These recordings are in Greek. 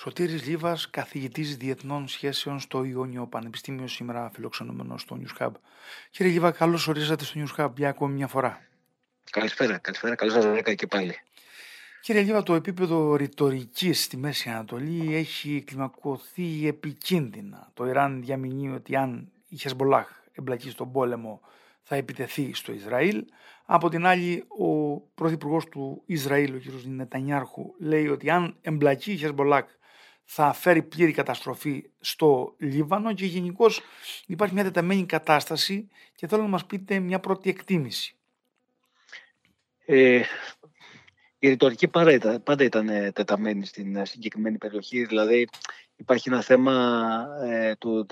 Σωτήρης Λίβας, καθηγητής διεθνών σχέσεων στο Ιόνιο Πανεπιστήμιο σήμερα φιλοξενούμενο στο News Hub. Κύριε Λίβα, καλώς ορίσατε στο News Hub για ακόμη μια φορά. Καλησπέρα, καλησπέρα. Καλώς σας βρήκα και πάλι. Κύριε Λίβα, το επίπεδο ρητορικής στη Μέση Ανατολή έχει κλιμακωθεί επικίνδυνα. Το Ιράν διαμηνύει ότι αν η Χεσμολάχ εμπλακεί στον πόλεμο θα επιτεθεί στο Ισραήλ. Από την άλλη, ο πρωθυπουργός του Ισραήλ, ο κ. Νετανιάρχου, λέει ότι αν εμπλακεί η Χεσμολάχ θα φέρει πλήρη καταστροφή στο Λίβανο και γενικώς υπάρχει μια τεταμένη κατάσταση και θέλω να μας πείτε μια πρώτη εκτίμηση. Ε, η ρητορική πάντα ήταν, πάντα ήταν ε, τεταμένη στην ε, συγκεκριμένη περιοχή. Δηλαδή υπάρχει ένα θέμα ε, του,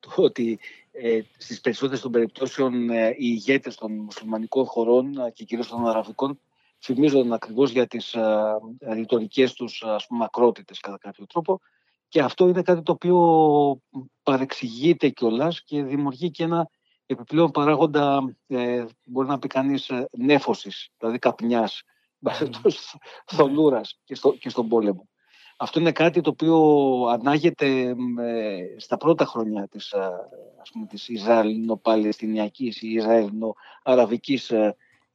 του, ότι ε, στις περισσότερες των περιπτώσεων ε, οι ηγέτες των μουσουλμανικών χωρών και κυρίως των αραβικών φημίζονταν ακριβώς για τις ε, ρητορικές τους ας πούμε, ακρότητες κατά κάποιο τρόπο και αυτό είναι κάτι το οποίο παρεξηγείται κιόλας και δημιουργεί και ένα επιπλέον παράγοντα, ε, μπορεί να πει κανείς, νέφωσης, δηλαδή καπνιάς θολούρας και, στο, και στον πόλεμο. Αυτό είναι κάτι το οποίο ανάγεται στα πρώτα χρόνια της, ας πούμε, της Ισραηλινο-Παλαιστινιακής ή Ισραηλινο-Αραβικής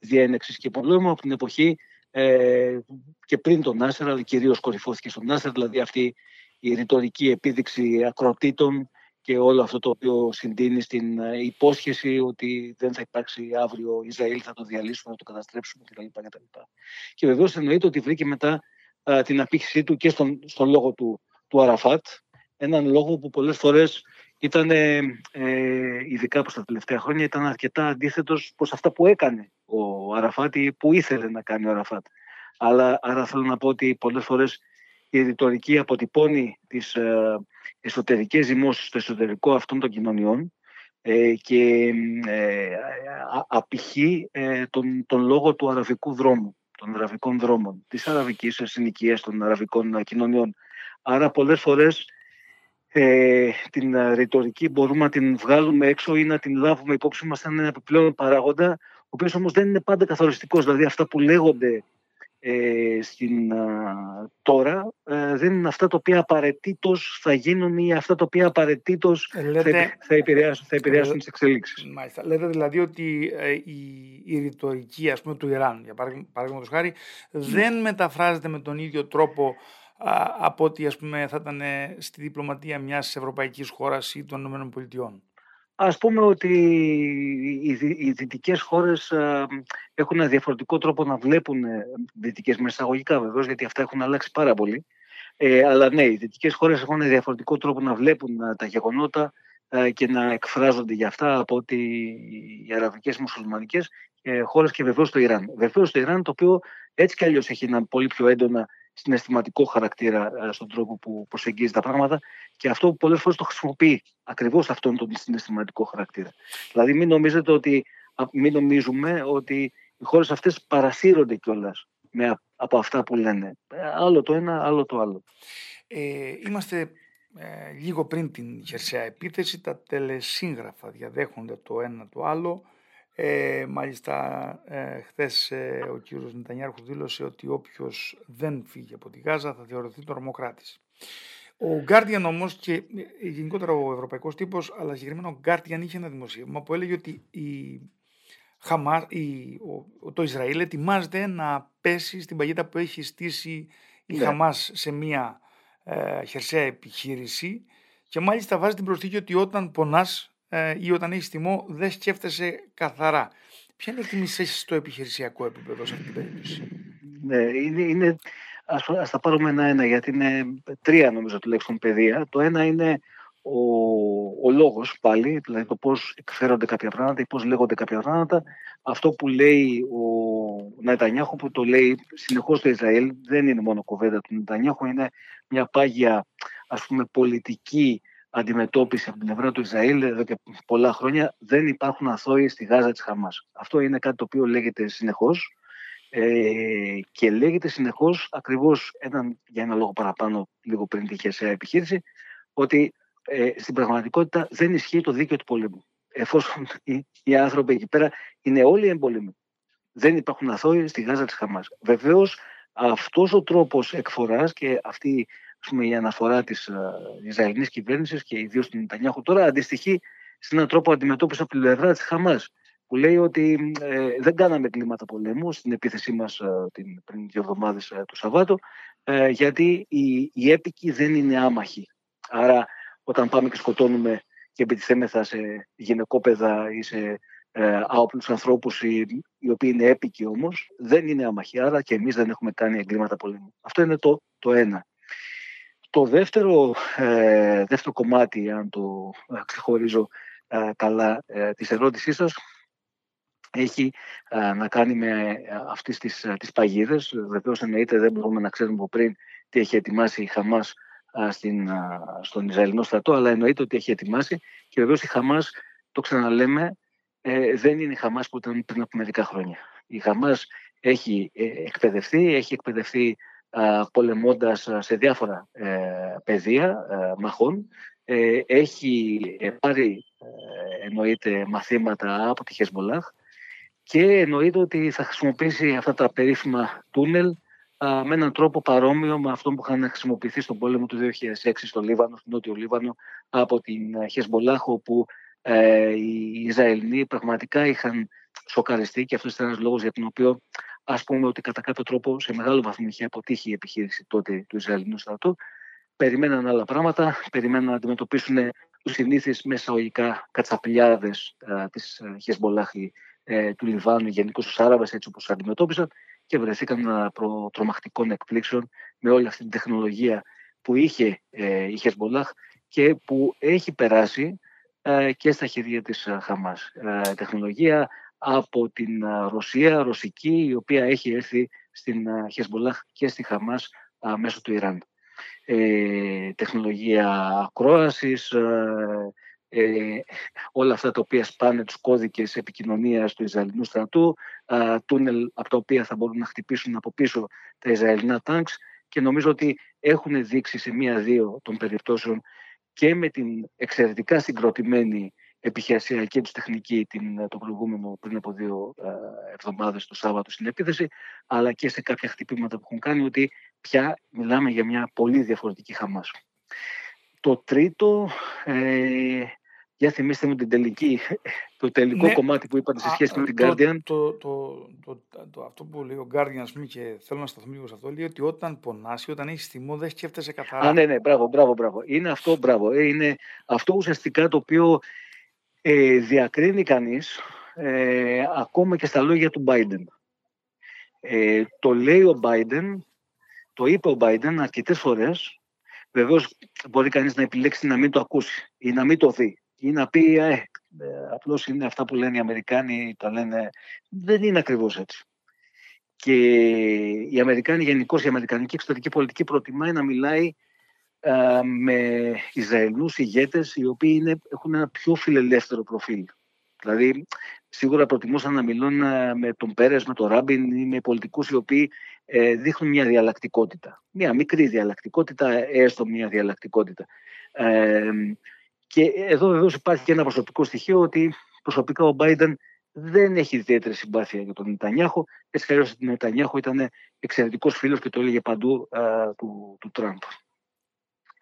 διένεξης και πολέμου από την εποχή ε, και πριν τον Νάσερ, αλλά κυρίως κορυφώθηκε στον Νάσερ, δηλαδή αυτή η ρητορική επίδειξη ακροτήτων και όλο αυτό το οποίο συντείνει στην ε, υπόσχεση ότι δεν θα υπάρξει αύριο Ισραήλ, θα το διαλύσουμε, θα το καταστρέψουμε κτλ. κτλ. Και βεβαίως εννοείται ότι βρήκε μετά α, την απήχησή του και στον, στον λόγο του, του Αραφάτ, έναν λόγο που πολλές φορές ήταν, ε, ειδικά προς τα τελευταία χρόνια, ήταν αρκετά αντίθετος προς αυτά που έκανε ο Αραφάτ ή που ήθελε να κάνει ο Αραφάτ. Αλλά άρα θέλω να πω ότι πολλές φορές η ρητορική αποτυπώνει τις ε, εσωτερικές ζυμώσεις στο εσωτερικό αυτών των κοινωνιών ε, και ε, απηχεί ε, τον, τον λόγο του αραβικού δρόμου, των αραβικών δρόμων, της αραβικής συνοικίας των αραβικών κοινωνιών. Άρα πολλές φορές ε, την ρητορική μπορούμε να την βγάλουμε έξω ή να την λάβουμε υπόψη μας σαν ένα επιπλέον παράγοντα, ο οποίος όμως δεν είναι πάντα καθοριστικός. Δηλαδή αυτά που λέγονται ε, στην, τώρα ε, δεν είναι αυτά τα οποία απαραίτητος θα γίνουν ή αυτά τα οποία απαραίτητος θα, θα επηρεάσουν, θα επηρεάσουν τις εξελίξεις. Μάλιστα. Λέτε δηλαδή ότι ε, η, η ρητορική ας πούμε, του Ιράν, για παράδειγμα χάρη, δεν μεταφράζεται με τον ίδιο τρόπο από ότι ας πούμε, θα ήταν στη διπλωματία μιας ευρωπαϊκής χώρας ή των ΗΠΑ. Ας πούμε ότι οι δυτικές χώρες ε, έχουν ένα διαφορετικό τρόπο να βλέπουν ε, δυτικές μεσαγωγικά βεβαίως, γιατί αυτά έχουν αλλάξει πάρα πολύ. Ε, αλλά ναι, οι δυτικές χώρες έχουν ένα διαφορετικό τρόπο να βλέπουν ε, τα γεγονότα και να εκφράζονται για αυτά από ότι οι αραβικές μουσουλμανικές ε, χώρες και βεβαίως το Ιράν. Βεβαίως το Ιράν το οποίο έτσι κι αλλιώς έχει ένα πολύ πιο έντονα συναισθηματικό χαρακτήρα ε, στον τρόπο που προσεγγίζει τα πράγματα και αυτό που πολλές φορές το χρησιμοποιεί ακριβώς αυτόν τον συναισθηματικό χαρακτήρα. Δηλαδή μην, νομίζετε ότι, μην νομίζουμε ότι οι χώρες αυτές παρασύρονται κιόλας από αυτά που λένε. Ε, άλλο το ένα, άλλο το άλλο. Ε, είμαστε ε, λίγο πριν την χερσαία επίθεση, τα τελεσύγραφα διαδέχονται το ένα το άλλο. Ε, μάλιστα, ε, χθες ε, ο κύριος Νετανιάρχου δήλωσε ότι όποιος δεν φύγει από τη Γάζα θα θεωρηθεί τρομοκράτης. Ο Guardian όμως και ε, γενικότερα ο ευρωπαϊκός τύπος, αλλά συγκεκριμένα ο Guardian είχε ένα δημοσίευμα που έλεγε ότι η Χαμάς, η, ο, το Ισραήλ ετοιμάζεται να πέσει στην παγίδα που έχει στήσει η ναι. Χαμάς σε μια ε, χερσαία επιχείρηση και μάλιστα βάζει την προσθήκη ότι όταν πονάς ε, ή όταν έχεις τιμό δεν σκέφτεσαι καθαρά. Ποια είναι η εκτίμησή στο επιχειρησιακό επίπεδο σε αυτή την περίπτωση; Ναι, είναι, είναι, ας, ας τα πάρουμε ένα-ένα γιατί είναι τρία νομίζω τουλάχιστον παιδεία. Το ένα είναι ο, ο λόγος πάλι, δηλαδή το πώς εκφέρονται κάποια πράγματα ή πώς λέγονται κάποια πράγματα. Αυτό που λέει ο Νετανιάχου που το λέει συνεχώς το Ισραήλ δεν είναι μόνο κοβέντα του Νετανιάχου, είναι μια πάγια ας πούμε πολιτική αντιμετώπιση από την πλευρά του Ισραήλ εδώ και πολλά χρόνια δεν υπάρχουν αθώοι στη Γάζα της Χαμάς. Αυτό είναι κάτι το οποίο λέγεται συνεχώς ε, και λέγεται συνεχώς ακριβώς έναν, για ένα λόγο παραπάνω λίγο πριν τη χερσαία επιχείρηση ότι ε, στην πραγματικότητα δεν ισχύει το δίκαιο του πολέμου. Εφόσον οι, οι άνθρωποι εκεί πέρα είναι όλοι εμπολέμοι. Δεν υπάρχουν αθώοι στη Γάζα της Χαμάς. Βεβαίως αυτός ο τρόπος εκφοράς και αυτή πούμε, η αναφορά της ε, Ισραηλινής κυβέρνησης και ιδίως του Νετανιάχου τώρα αντιστοιχεί σε έναν τρόπο αντιμετώπισης από την πλευρά της Χαμάς που λέει ότι ε, δεν κάναμε κλίματα πολέμου στην επίθεσή μας ε, την, πριν δύο εβδομάδες ε, του Σαββάτου ε, γιατί οι, οι έπικοι δεν είναι άμαχοι. Άρα όταν πάμε και σκοτώνουμε και επιτιθέμεθα σε γυναικόπαιδα ή σε ε, άοπλους ανθρώπους οι, οι οποίοι είναι έπικοι όμως, δεν είναι άμαχοι. Άρα και εμείς δεν έχουμε κάνει εγκλήματα πολέμου. Αυτό είναι το, το ένα. Το δεύτερο, ε, δεύτερο κομμάτι, αν το ξεχωρίζω ε, καλά, ε, της ερώτησής σας, έχει να κάνει με αυτές τις, τις παγίδες. Βεβαίως εννοείται δεν μπορούμε να ξέρουμε από πριν τι έχει ετοιμάσει η Χαμάς στην, στον Ισραηλινό στρατό, αλλά εννοείται ότι έχει ετοιμάσει και βεβαίως η Χαμάς, το ξαναλέμε, ε, δεν είναι η Χαμάς που ήταν πριν από μερικά χρόνια. Η Χαμάς έχει ε, εκπαιδευτεί, έχει εκπαιδευτεί πολεμώντας σε διάφορα ε, πεδία μαχών, έχει πάρει εννοείται μαθήματα από τη Χεσμολάχ και εννοείται ότι θα χρησιμοποιήσει αυτά τα περίφημα τούνελ με έναν τρόπο παρόμοιο με αυτό που είχαν χρησιμοποιηθεί στον πόλεμο του 2006 στο Λίβανο, στο Νότιο Λίβανο, από την Χεσμολάχ, όπου ε, οι Ισραηλοί πραγματικά είχαν σοκαριστεί και αυτός ήταν ένας λόγος για τον οποίο ας πούμε ότι κατά κάποιο τρόπο σε μεγάλο βαθμό είχε αποτύχει η επιχείρηση τότε του Ισραηλινού στρατού. Περιμέναν άλλα πράγματα, περιμέναν να αντιμετωπίσουν τους συνήθεις μεσαγωγικά κατσαπλιάδες της Χεσμολάχη ε, του Λιβάνου, γενικώς τους Άραβες, έτσι όπως αντιμετώπισαν και βρεθήκαν ένα προ τρομακτικών εκπλήξεων με όλη αυτή την τεχνολογία που είχε ε, η Χεσμολάχ και που έχει περάσει ε, και στα χέρια της ε, Χαμάς. Ε, τεχνολογία από την Ρωσία, ρωσική, η οποία έχει έρθει στην Χεσμολάχ και στη Χαμάς μέσω του Ιράν. τεχνολογία ακρόασης, όλα αυτά τα οποία σπάνε τους κώδικες επικοινωνίας του Ισραηλινού στρατού, τούνελ από τα οποία θα μπορούν να χτυπήσουν από πίσω τα Ισραηλινά τάγκς και νομίζω ότι έχουν δείξει σε μία-δύο των περιπτώσεων και με την εξαιρετικά συγκροτημένη επιχειρησιακή τους τεχνική την, το προηγούμενο πριν από δύο ε, εβδομάδες το Σάββατο στην επίθεση, αλλά και σε κάποια χτυπήματα που έχουν κάνει ότι πια μιλάμε για μια πολύ διαφορετική Χαμάς. Το τρίτο, ε, για θυμίστε μου την τελική, το τελικό ναι. κομμάτι που είπατε σε σχέση με την Guardian. Το, το, το, αυτό που λέει ο Guardian, πούμε, και θέλω να σταθούμε λίγο σε αυτό, λέει ότι όταν πονάσει, όταν έχεις θυμό, δεν σκέφτεσαι καθαρά. Α, ναι, ναι, μπράβο, μπράβο, μπράβο. Είναι αυτό, μπράβο. Ε, είναι αυτό ουσιαστικά το οποίο ε, διακρίνει κανείς ε, ακόμα και στα λόγια του Biden. Ε, το λέει ο Biden, το είπε ο Biden αρκετές φορές, Βεβαίως μπορεί κανείς να επιλέξει να μην το ακούσει ή να μην το δει ή να πει ε, ε, απλώς είναι αυτά που λένε οι Αμερικάνοι, τα λένε, δεν είναι ακριβώς έτσι. Και οι Αμερικάνοι, γενικώς η Αμερικανική εξωτερική πολιτική προτιμάει να μιλάει ε, με Ισραηλινούς ηγέτες οι οποίοι είναι, έχουν ένα πιο φιλελεύθερο προφίλ. Δηλαδή, σίγουρα προτιμούσαν να μιλούν ε, με τον Πέρες, με τον Ράμπιν ή με πολιτικούς οι οποίοι ε, δείχνουν μια διαλλακτικότητα. Μια μικρή διαλλακτικότητα, έστω μια διαλλακτικότητα. Ε, και εδώ βεβαίως υπάρχει και ένα προσωπικό στοιχείο ότι προσωπικά ο Biden δεν έχει ιδιαίτερη συμπάθεια για τον Νετανιάχο. Έτσι κι ότι ο Νετανιάχο ήταν εξαιρετικός φίλος και το έλεγε παντού του, του Τραμπ.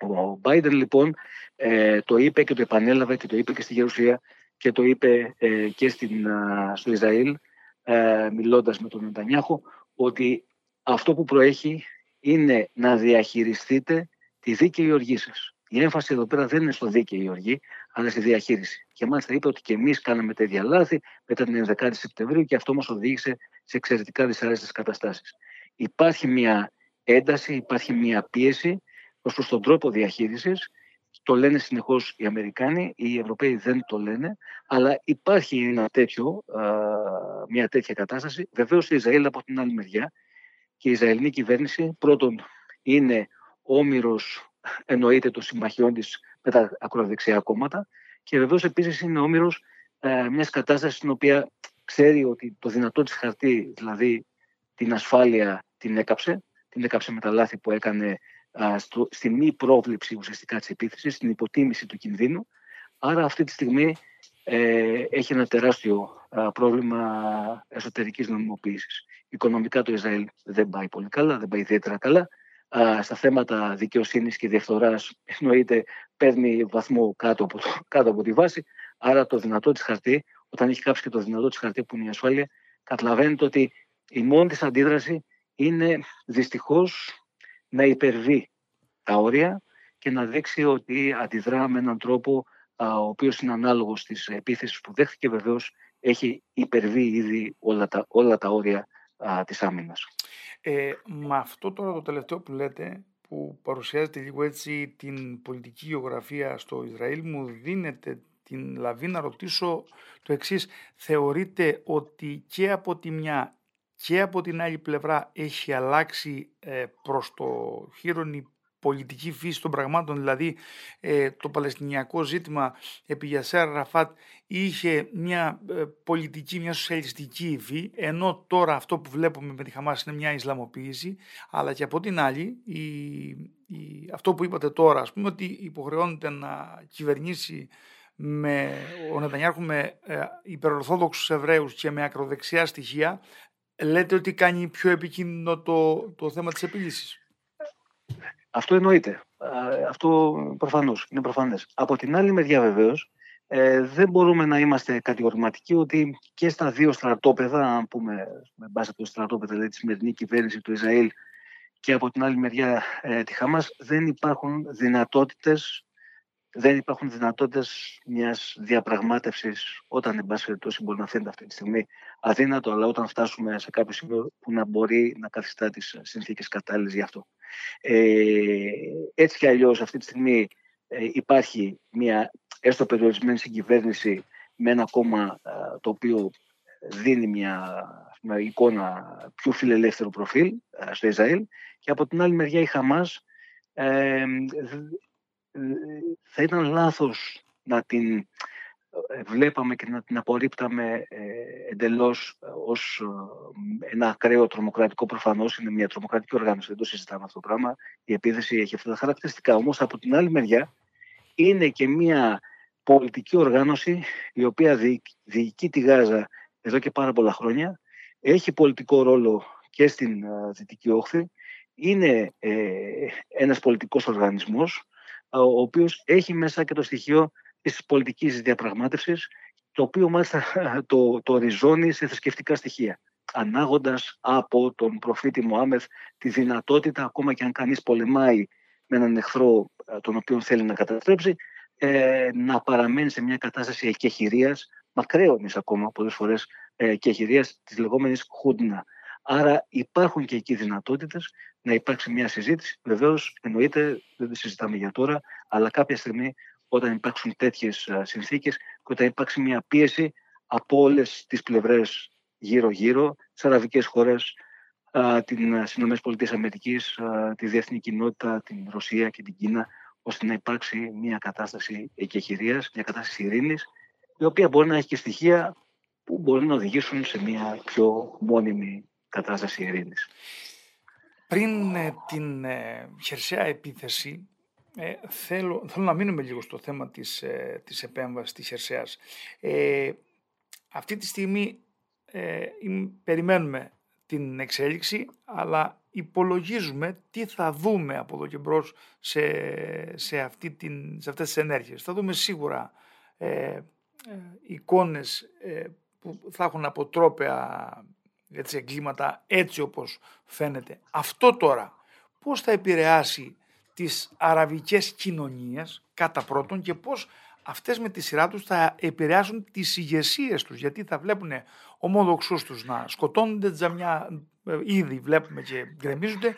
Ο Biden λοιπόν ε, το είπε και το επανέλαβε και το είπε και στη Γερουσία και το είπε ε, και στην, στο Ισραήλ ε, μιλώντας με τον Νετανιάχο ότι αυτό που προέχει είναι να διαχειριστείτε τη δίκαιη οργή σας. Η έμφαση εδώ πέρα δεν είναι στο δίκαιο η οργή, αλλά στη διαχείριση. Και μάλιστα είπε ότι και εμείς κάναμε τέτοια λάθη μετά την 11η Σεπτεμβρίου και αυτό μας οδήγησε σε εξαιρετικά δυσάρεστες καταστάσεις. Υπάρχει μια ένταση, υπάρχει μια πίεση ως προς τον τρόπο διαχείρισης. Το λένε συνεχώς οι Αμερικάνοι, οι Ευρωπαίοι δεν το λένε, αλλά υπάρχει ένα τέτοιο, μια τέτοια κατάσταση. Βεβαίως η Ισραήλ από την άλλη μεριά και η Ισραηλινή κυβέρνηση πρώτον είναι όμοιρος εννοείται των συμμαχιών της με τα ακροδεξιά κόμματα και βεβαίως επίσης είναι όμοιρος ε, μιας κατάστασης στην οποία ξέρει ότι το δυνατό της χαρτί, δηλαδή την ασφάλεια, την έκαψε. Την έκαψε με τα λάθη που έκανε α, στο, στη μη πρόβλεψη ουσιαστικά της επίθεσης, στην υποτίμηση του κινδύνου. Άρα αυτή τη στιγμή ε, έχει ένα τεράστιο πρόβλημα εσωτερικής νομιμοποίησης. Οικονομικά το Ισραήλ δεν πάει πολύ καλά, δεν πάει ιδιαίτερα καλά στα θέματα δικαιοσύνης και διαφθοράς εννοείται παίρνει βαθμό κάτω από, το, κάτω από τη βάση. Άρα το δυνατό της χαρτί, όταν έχει κάψει και το δυνατό της χαρτί που είναι η ασφάλεια, καταλαβαίνετε ότι η μόνη της αντίδραση είναι δυστυχώς να υπερβεί τα όρια και να δείξει ότι αντιδρά με έναν τρόπο ο οποίος είναι ανάλογος της επίθεσης που δέχτηκε βεβαίως έχει υπερβεί ήδη όλα τα, όλα τα όρια α, της άμυνας. Ε, με αυτό τώρα το τελευταίο που λέτε, που παρουσιάζεται λίγο έτσι την πολιτική γεωγραφία στο Ισραήλ, μου δίνεται την λαβή να ρωτήσω το εξής. Θεωρείτε ότι και από τη μια και από την άλλη πλευρά έχει αλλάξει ε, προς το χείρον πολιτική φύση των πραγμάτων, δηλαδή ε, το Παλαιστινιακό ζήτημα επί Γιασέρ Ραφάτ είχε μια ε, πολιτική, μια σοσιαλιστική υφή, ενώ τώρα αυτό που βλέπουμε με τη Χαμάς είναι μια Ισλαμοποίηση, αλλά και από την άλλη, η, η, αυτό που είπατε τώρα, ας πούμε, ότι υποχρεώνεται να κυβερνήσει με, ο Νετανιάρχου με ε, υπερορθόδοξους Εβραίους και με ακροδεξιά στοιχεία, λέτε ότι κάνει πιο επικίνδυνο το, το θέμα της επίλυσης; Αυτό εννοείται. Αυτό προφανώς, είναι προφανές. Από την άλλη μεριά βεβαίως, ε, δεν μπορούμε να είμαστε κατηγορηματικοί ότι και στα δύο στρατόπεδα, αν πούμε με βάση από το στρατόπεδο δηλαδή, τη σημερινή κυβέρνηση του Ισραήλ και από την άλλη μεριά ε, τη Χαμάς, δεν υπάρχουν δυνατότητες δεν υπάρχουν δυνατότητες μιας διαπραγμάτευσης όταν, εν πάση περιπτώσει, μπορεί να φαίνεται αυτή τη στιγμή αδύνατο, αλλά όταν φτάσουμε σε κάποιο σημείο που να μπορεί να καθιστά τις συνθήκες κατάλληλες γι' αυτό. Ε, έτσι κι αλλιώς, αυτή τη στιγμή ε, υπάρχει μια έστω περιορισμένη συγκυβέρνηση με ένα κόμμα ε, το οποίο δίνει μια, μια εικόνα πιο φιλελεύθερο προφίλ ε, στο Ισραήλ και από την άλλη μεριά η Χαμάς θα ήταν λάθος να την ε, βλέπαμε και να την απορρίπταμε ε, εντελώς ε, ως ε, ένα ακραίο τρομοκρατικό προφανώς είναι μια τρομοκρατική οργάνωση, δεν το συζητάμε αυτό το πράγμα η επίθεση έχει αυτά τα χαρακτηριστικά. Όμως από την άλλη μεριά είναι και μια πολιτική οργάνωση η οποία διοικεί τη Γάζα εδώ και πάρα πολλά χρόνια έχει πολιτικό ρόλο και στην Δυτική Όχθη είναι ε, ένας πολιτικός οργανισμός ο οποίος έχει μέσα και το στοιχείο της πολιτικής διαπραγμάτευσης, το οποίο μάλιστα το, το ριζώνει σε θρησκευτικά στοιχεία. Ανάγοντας από τον προφήτη Μωάμεθ τη δυνατότητα, ακόμα και αν κανείς πολεμάει με έναν εχθρό τον οποίο θέλει να καταστρέψει, ε, να παραμένει σε μια κατάσταση εκεχηρίας, μακραίωνης ακόμα πολλές φορές ε, εκεχηρίας της λεγόμενης χούντνα. Άρα υπάρχουν και εκεί δυνατότητες να υπάρξει μια συζήτηση. Βεβαίως, εννοείται, δεν το συζητάμε για τώρα, αλλά κάποια στιγμή όταν υπάρξουν τέτοιες συνθήκες και όταν υπάρξει μια πίεση από όλες τις πλευρές γύρω-γύρω, τι αραβικές χώρες, τι ΗΠΑ, τη διεθνή κοινότητα, την Ρωσία και την Κίνα, ώστε να υπάρξει μια κατάσταση εκεχηρίας, μια κατάσταση ειρήνης, η οποία μπορεί να έχει και στοιχεία που μπορεί να οδηγήσουν σε μια πιο μόνιμη κατάσταση ειρήνης. Πριν ε, την ε, χερσαία επίθεση, ε, θέλω, θέλω να μείνουμε λίγο στο θέμα της, ε, της επέμβασης της χερσαίας. Ε, αυτή τη στιγμή ε, περιμένουμε την εξέλιξη, αλλά υπολογίζουμε τι θα δούμε από εδώ και μπρος σε, σε, αυτή την, σε αυτές τις ενέργειες. Θα δούμε σίγουρα ε, εικόνες που θα έχουν αποτρόπαια έτσι, εγκλήματα έτσι όπως φαίνεται. Αυτό τώρα πώς θα επηρεάσει τις αραβικές κοινωνίες κατά πρώτον και πώς αυτές με τη σειρά τους θα επηρεάσουν τις ηγεσίες τους γιατί θα βλέπουν ομόδοξούς τους να σκοτώνονται τζαμιά ε, ήδη βλέπουμε και γκρεμίζονται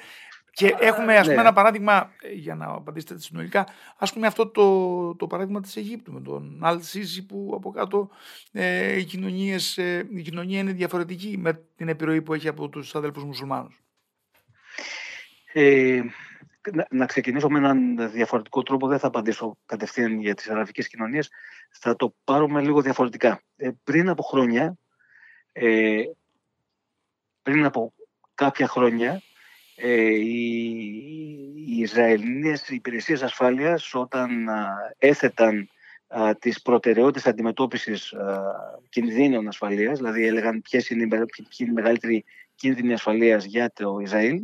και έχουμε ας πούμε, ναι. ένα παράδειγμα, ε, για να απαντήσετε συνολικά, ας πούμε αυτό το, το παράδειγμα της Αιγύπτου με τον Αλ που από κάτω ε, οι κοινωνίες, ε, η κοινωνία είναι διαφορετική με την επιρροή που έχει από τους αδέλφους μουσουλμάνους. Ε, να, να ξεκινήσω με έναν διαφορετικό τρόπο, δεν θα απαντήσω κατευθείαν για τις αραβικές κοινωνίες, θα το πάρουμε λίγο διαφορετικά. Ε, πριν από χρόνια, ε, πριν από κάποια χρόνια, ε, οι, οι Ισραηλινές υπηρεσίες ασφάλειας όταν έθεταν α, τις προτεραιότητες αντιμετώπισης κινδύνων ασφαλείας, δηλαδή έλεγαν ποιες είναι, ποιες είναι οι μεγαλύτεροι κίνδυνοι ασφαλείας για το Ισραήλ,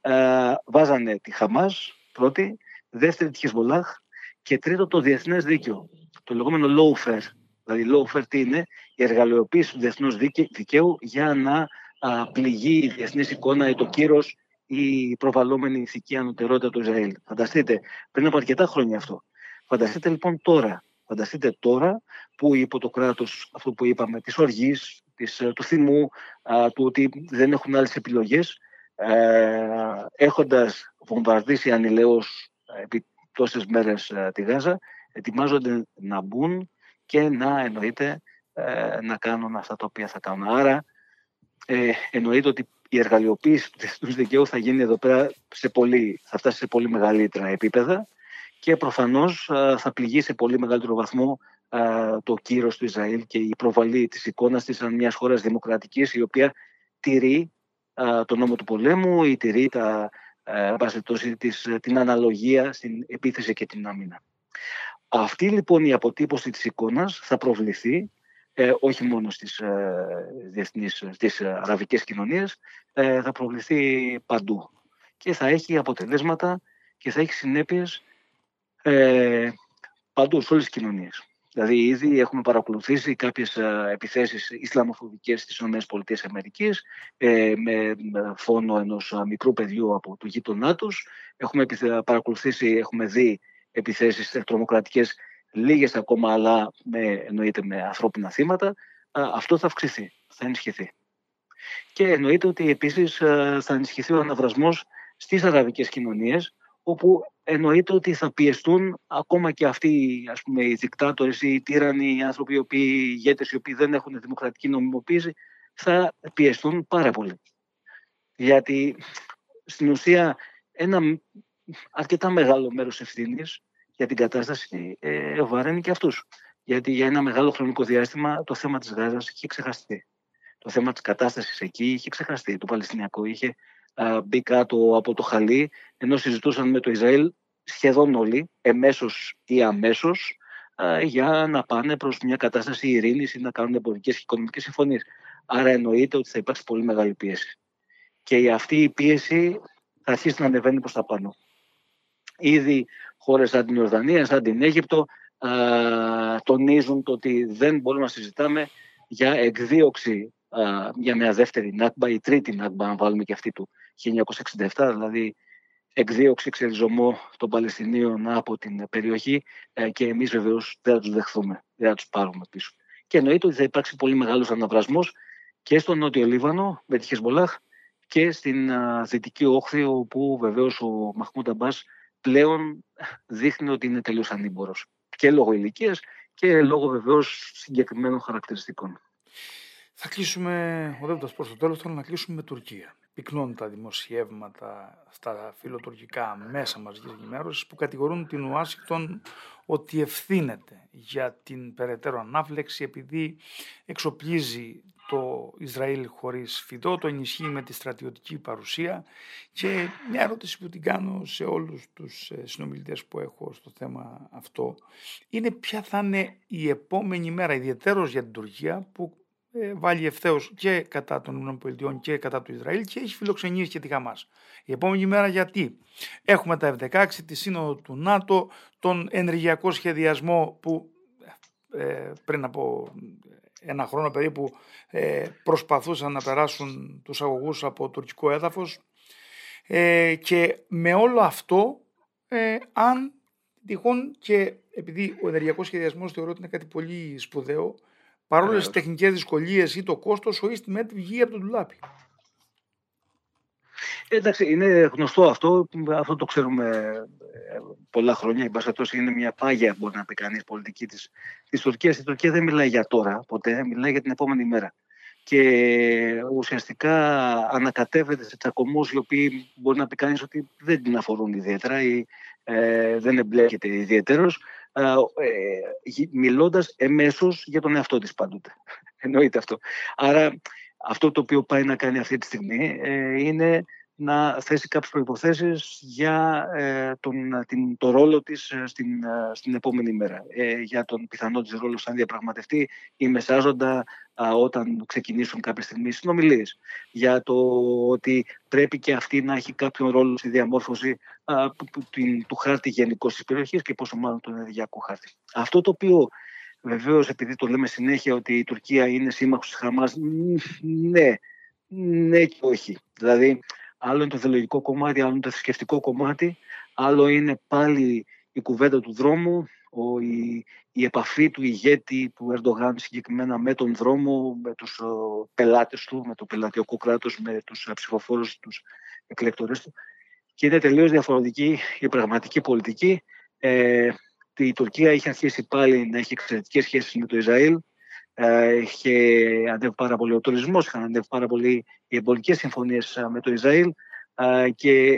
ε, βάζανε τη Χαμάς πρώτη, δεύτερη τη Χεσμολάχ και τρίτο το διεθνές δίκαιο, το λεγόμενο lawfare. Δηλαδή lawfare τι είναι, η εργαλειοποίηση του διεθνούς δικαίου για να α, πληγεί η διεθνής εικόνα ή το κύρος ή η προβαλλόμενη ηθική ανωτερότητα του Ισραήλ. Φανταστείτε, πριν από αρκετά χρόνια αυτό. Φανταστείτε λοιπόν τώρα, φανταστείτε τώρα που υπό το κράτος αυτό που είπαμε, της οργής, του θυμού, του ότι δεν έχουν άλλες επιλογές, ε, έχοντας βομβαρδίσει ανηλαίως επί τόσες μέρες ε, τη Γάζα, ετοιμάζονται να μπουν και να εννοείται ε, να κάνουν αυτά τα οποία θα κάνουν. Άρα ε, εννοείται ότι η εργαλειοποίηση τους διεθνούς δικαίου θα γίνει εδώ πέρα σε πολύ, θα φτάσει σε πολύ μεγαλύτερα επίπεδα και προφανώς θα πληγεί σε πολύ μεγαλύτερο βαθμό το κύρος του Ισραήλ και η προβολή της εικόνας της σαν μιας χώρας δημοκρατικής η οποία τηρεί τον νόμο του πολέμου ή τηρεί τα, της, την αναλογία στην επίθεση και την άμυνα. Αυτή λοιπόν η αποτύπωση της εικόνας θα προβληθεί ε, όχι μόνο στις, ε, διεθνείς, στις αραβικές κοινωνίες, ε, θα προβληθεί παντού και θα έχει αποτελέσματα και θα έχει συνέπειες ε, παντού σε όλες τις κοινωνίες. Δηλαδή, ήδη έχουμε παρακολουθήσει κάποιες επιθέσεις Ισλαμοφοβικές στις ΗΠΑ ε, με φόνο ενός μικρού παιδιού από το γείτονά τους. Έχουμε παρακολουθήσει, έχουμε δει επιθέσεις τρομοκρατικές λίγες ακόμα, αλλά με, εννοείται με ανθρώπινα θύματα. Αυτό θα αυξηθεί, θα ενισχυθεί. Και εννοείται ότι επίσης θα ενισχυθεί ο αναβρασμός στις αραβικές κοινωνίες, όπου εννοείται ότι θα πιεστούν ακόμα και αυτοί ας πούμε, οι δικτάτορες, οι τύρανοι, οι άνθρωποι, οι, οποίοι, οι ηγέτες οι οποίοι δεν έχουν δημοκρατική νομιμοποίηση, θα πιεστούν πάρα πολύ. Γιατί στην ουσία ένα αρκετά μεγάλο μέρος ευθύνης για την κατάσταση ε, βαραίνει και αυτούς. Γιατί για ένα μεγάλο χρονικό διάστημα το θέμα της Γάζας είχε ξεχαστεί. Το θέμα της κατάστασης εκεί είχε ξεχαστεί. Το Παλαιστινιακό είχε μπει κάτω από το χαλί, ενώ συζητούσαν με το Ισραήλ σχεδόν όλοι, εμέσως ή αμέσως, για να πάνε προς μια κατάσταση ειρήνης ή να κάνουν εμπορικές και οικονομικές συμφωνίες. Άρα εννοείται ότι θα υπάρξει πολύ μεγάλη πίεση. Και αυτή η πίεση θα αρχίσει να ανεβαίνει προς τα πάνω. Ήδη χώρες σαν την Ιορδανία, σαν την Αίγυπτο, τονίζουν το ότι δεν μπορούμε να συζητάμε για εκδίωξη για μια δεύτερη Νάκμπα ή τρίτη Νάκμπα, αν βάλουμε και αυτή του 1967, δηλαδή εκδίωξη, εξελιζωμό των Παλαιστινίων από την περιοχή ε, και εμείς βεβαίως δεν θα τους δεχθούμε, δεν θα τους πάρουμε πίσω. Και εννοείται ότι θα υπάρξει πολύ μεγάλος αναβρασμός και στο Νότιο Λίβανο με τη Χεσμολάχ και στην Δυτική Όχθη όπου βεβαίως ο Μαχμούντα Αμπάς πλέον δείχνει ότι είναι τελείως ανήμπορος και λόγω ηλικίας και λόγω βεβαίως συγκεκριμένων χαρακτηριστικών. Θα κλείσουμε, οδεύοντας προς το τέλος, θέλω να κλείσουμε με Τουρκία. Πυκνώνουν τα δημοσιεύματα στα φιλοτουρκικά μέσα μαζικής ενημέρωσης που κατηγορούν την Ουάσιγκτον ότι ευθύνεται για την περαιτέρω ανάφλεξη επειδή εξοπλίζει το Ισραήλ χωρίς φιδό, το ενισχύει με τη στρατιωτική παρουσία και μια ερώτηση που την κάνω σε όλους τους ε, συνομιλητές που έχω στο θέμα αυτό είναι ποια θα είναι η επόμενη μέρα ιδιαίτερος για την Τουρκία που ε, βάλει ευθέως και κατά των ΗΠΑ και κατά του Ισραήλ και έχει φιλοξενήσει και τη Χαμάς. Η επόμενη μέρα γιατί; Έχουμε τα F-16, τη σύνοδο του ΝΑΤΟ, τον ενεργειακό σχεδιασμό που ε, πριν από ένα χρόνο περίπου ε, προσπαθούσαν να περάσουν τους αγωγούς από τουρκικό έδαφος ε, και με όλο αυτό ε, αν τυχόν και επειδή ο ενεργειακός σχεδιασμός θεωρώ ότι είναι κάτι πολύ σπουδαίο παρόλες τις τεχνικές δυσκολίες ή το κόστος, ο Eastmed βγει από το ντουλάπι. Εντάξει, είναι γνωστό αυτό. Αυτό το ξέρουμε ε, πολλά χρόνια. Η Μπασχατός είναι μια πάγια, μπορεί να πει κανείς, πολιτική της της Τουρκίας. Η Τουρκία δεν μιλάει για τώρα ποτέ, μιλάει για την επόμενη μέρα. Και ουσιαστικά ανακατεύεται σε τσακωμούς οι οποίοι μπορεί να πει κανείς ότι δεν την αφορούν ιδιαίτερα ή ε, δεν εμπλέκεται ιδιαίτερω ε, μιλώντας εμέσως για τον εαυτό της πάντοτε. Εννοείται αυτό. Άρα αυτό το οποίο πάει να κάνει αυτή τη στιγμή ε, είναι να θέσει κάποιες προϋποθέσεις για ε, τον, την, το ρόλο της ε, στην, ε, στην επόμενη μέρα. για τον πιθανό της ρόλος σαν διαπραγματευτή ή μεσάζοντα όταν ξεκινήσουν κάποια στιγμή οι συνομιλίες. Για το ότι πρέπει και αυτή να έχει κάποιον ρόλο στη διαμόρφωση του χάρτη γενικώς της περιοχής και πόσο μάλλον τον ενεργειακό χάρτη. Αυτό το οποίο Βεβαίως, επειδή το λέμε συνέχεια ότι η Τουρκία είναι σύμμαχος της Χαμάς, ναι, ναι και όχι. Δηλαδή, άλλο είναι το θεολογικό κομμάτι, άλλο είναι το θρησκευτικό κομμάτι, άλλο είναι πάλι η κουβέντα του δρόμου, ο, η, η επαφή του ηγέτη του Ερντογάν συγκεκριμένα με τον δρόμο, με τους ο, πελάτες του, με το πελατειακό κράτος, με τους ψηφοφόρους, τους εκλεκτορές του. Και είναι τελείως διαφορετική η πραγματική πολιτική. Ε, η Τουρκία είχε αρχίσει πάλι να έχει εξαιρετικές σχέσεις με το Ισραήλ. Ε, είχε ανέβει πάρα πολύ ο τουρισμός, είχαν ανέβει πάρα πολύ οι εμπορικές συμφωνίες ε, με το Ισραήλ. Ε, και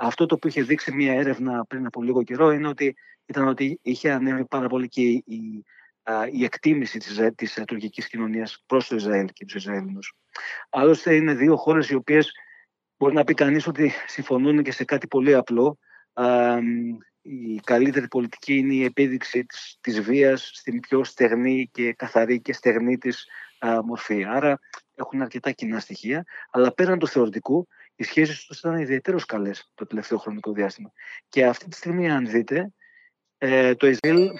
αυτό το που είχε δείξει μια έρευνα πριν από λίγο καιρό είναι ότι ήταν ότι είχε ανέβει πάρα πολύ και η, η εκτίμηση της, της τουρκικής κοινωνίας προς το Ισραήλ και τους Ισραηλινούς. Άλλωστε είναι δύο χώρες οι οποίες μπορεί να πει κανείς ότι συμφωνούν και σε κάτι πολύ απλό η καλύτερη πολιτική είναι η επίδειξη της, της βίας στην πιο στεγνή και καθαρή και στεγνή της μορφή. Άρα έχουν αρκετά κοινά στοιχεία, αλλά πέραν του θεωρητικού, οι σχέσεις τους ήταν ιδιαίτερως καλές το τελευταίο χρονικό διάστημα. Και αυτή τη στιγμή, αν δείτε, ε, το Ισραήλ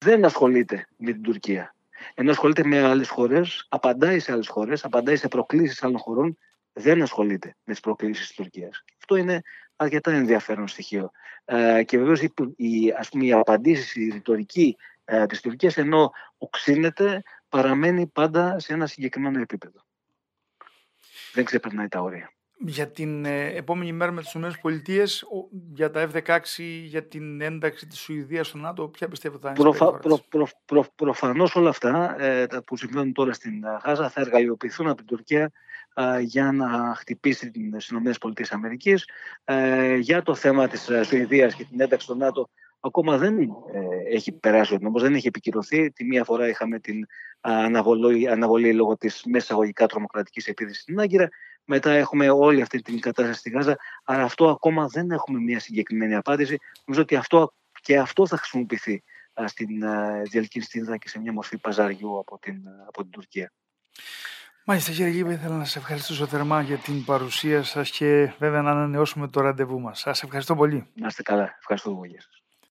δεν ασχολείται με την Τουρκία. Ενώ ασχολείται με άλλες χώρες, απαντάει σε άλλες χώρες, απαντάει σε προκλήσεις άλλων χωρών, δεν ασχολείται με τις προκλήσεις της Τουρκίας. Αυτό είναι αρκετά ενδιαφέρον στοιχείο. Ε, και βεβαίως η, ας πούμε, η απαντήση, η ρητορική ε, της Τουρκίας ενώ οξύνεται παραμένει πάντα σε ένα συγκεκριμένο επίπεδο. Δεν ξεπερνάει τα όρια. Για την ε, επόμενη μέρα με τις ΗΠΑ, για τα F-16, για την ένταξη της Σουηδίας στο ΝΑΤΟ, ποια πιστεύετε θα είναι Προφα, προ, προ, προ, Προφανώς όλα αυτά ε, που συμβαίνουν τώρα στην Γάζα θα εργαλειοποιηθούν από την Τουρκία για να χτυπήσει τις ΗΠΑ. Ε, για το θέμα της ε, Σουηδίας και την ένταξη στο ΝΑΤΟ ακόμα δεν ε, έχει περάσει ο νόμος, δεν έχει επικυρωθεί. Τη μία φορά είχαμε την αναβολή, αναβολή λόγω της αγωγικά τρομοκρατικής επίθεσης στην Άγκυρα. Μετά έχουμε όλη αυτή την κατάσταση στη Γάζα. Αλλά αυτό ακόμα δεν έχουμε μια συγκεκριμένη απάντηση. Νομίζω ότι αυτό και αυτό θα χρησιμοποιηθεί στην διαλκυνστίδα και σε μια μορφή παζαριού από την, από την Τουρκία. Μάλιστα κύριε Γήπη, ήθελα να σας ευχαριστήσω θερμά για την παρουσία σας και βέβαια να ανανεώσουμε το ραντεβού μας. Σας ευχαριστώ πολύ. Να είστε καλά. Ευχαριστώ πολύ.